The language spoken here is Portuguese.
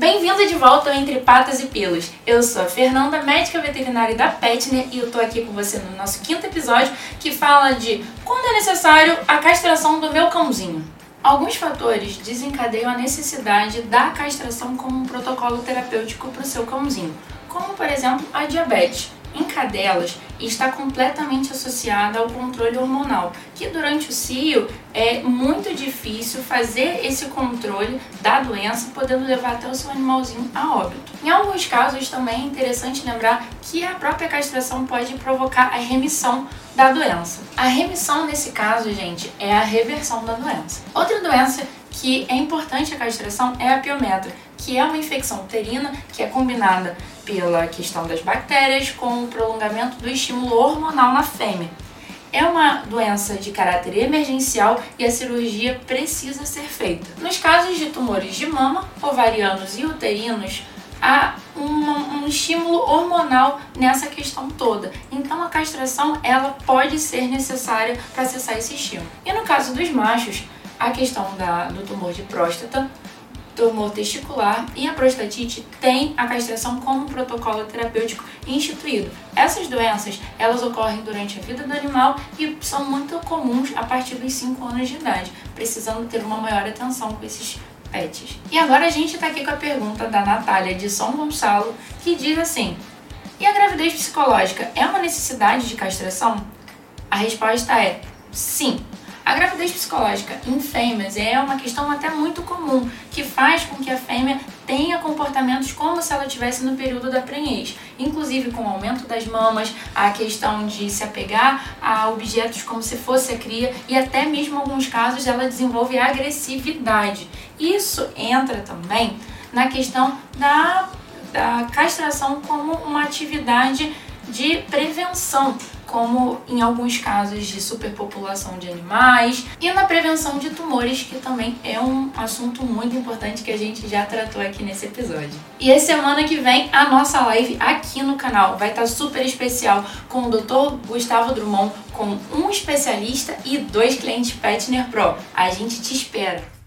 Bem-vindo de volta ao Entre Patas e Pelos. Eu sou a Fernanda, médica veterinária da Petner, e eu tô aqui com você no nosso quinto episódio que fala de quando é necessário a castração do meu cãozinho. Alguns fatores desencadeiam a necessidade da castração como um protocolo terapêutico para o seu cãozinho, como por exemplo a diabetes em cadelas está completamente associada ao controle hormonal, que durante o cio é muito difícil fazer esse controle da doença, podendo levar até o seu animalzinho a óbito. Em alguns casos também é interessante lembrar que a própria castração pode provocar a remissão da doença. A remissão nesse caso, gente, é a reversão da doença. Outra doença que é importante a castração é a piometra, que é uma infecção uterina que é combinada pela questão das bactérias com o prolongamento do estímulo hormonal na fêmea. É uma doença de caráter emergencial e a cirurgia precisa ser feita. Nos casos de tumores de mama, ovarianos e uterinos, há um, um, estímulo hormonal nessa questão toda. Então a castração ela pode ser necessária para cessar esse estímulo. E no caso dos machos, a questão da, do tumor de próstata tumor testicular e a prostatite tem a castração como protocolo terapêutico instituído. Essas doenças, elas ocorrem durante a vida do animal e são muito comuns a partir dos 5 anos de idade, precisando ter uma maior atenção com esses pets. E agora a gente está aqui com a pergunta da Natália de São Gonçalo, que diz assim: E a gravidez psicológica é uma necessidade de castração? A resposta é sim. A gravidez psicológica em fêmeas é uma questão até muito comum, que faz com que a fêmea tenha comportamentos como se ela estivesse no período da prenhez, inclusive com o aumento das mamas, a questão de se apegar a objetos como se fosse a cria e até mesmo em alguns casos ela desenvolve agressividade. Isso entra também na questão da, da castração como uma atividade de prevenção como em alguns casos de superpopulação de animais e na prevenção de tumores, que também é um assunto muito importante que a gente já tratou aqui nesse episódio. E a semana que vem a nossa live aqui no canal vai estar super especial com o Dr. Gustavo Drummond, com um especialista e dois clientes Petner Pro. A gente te espera.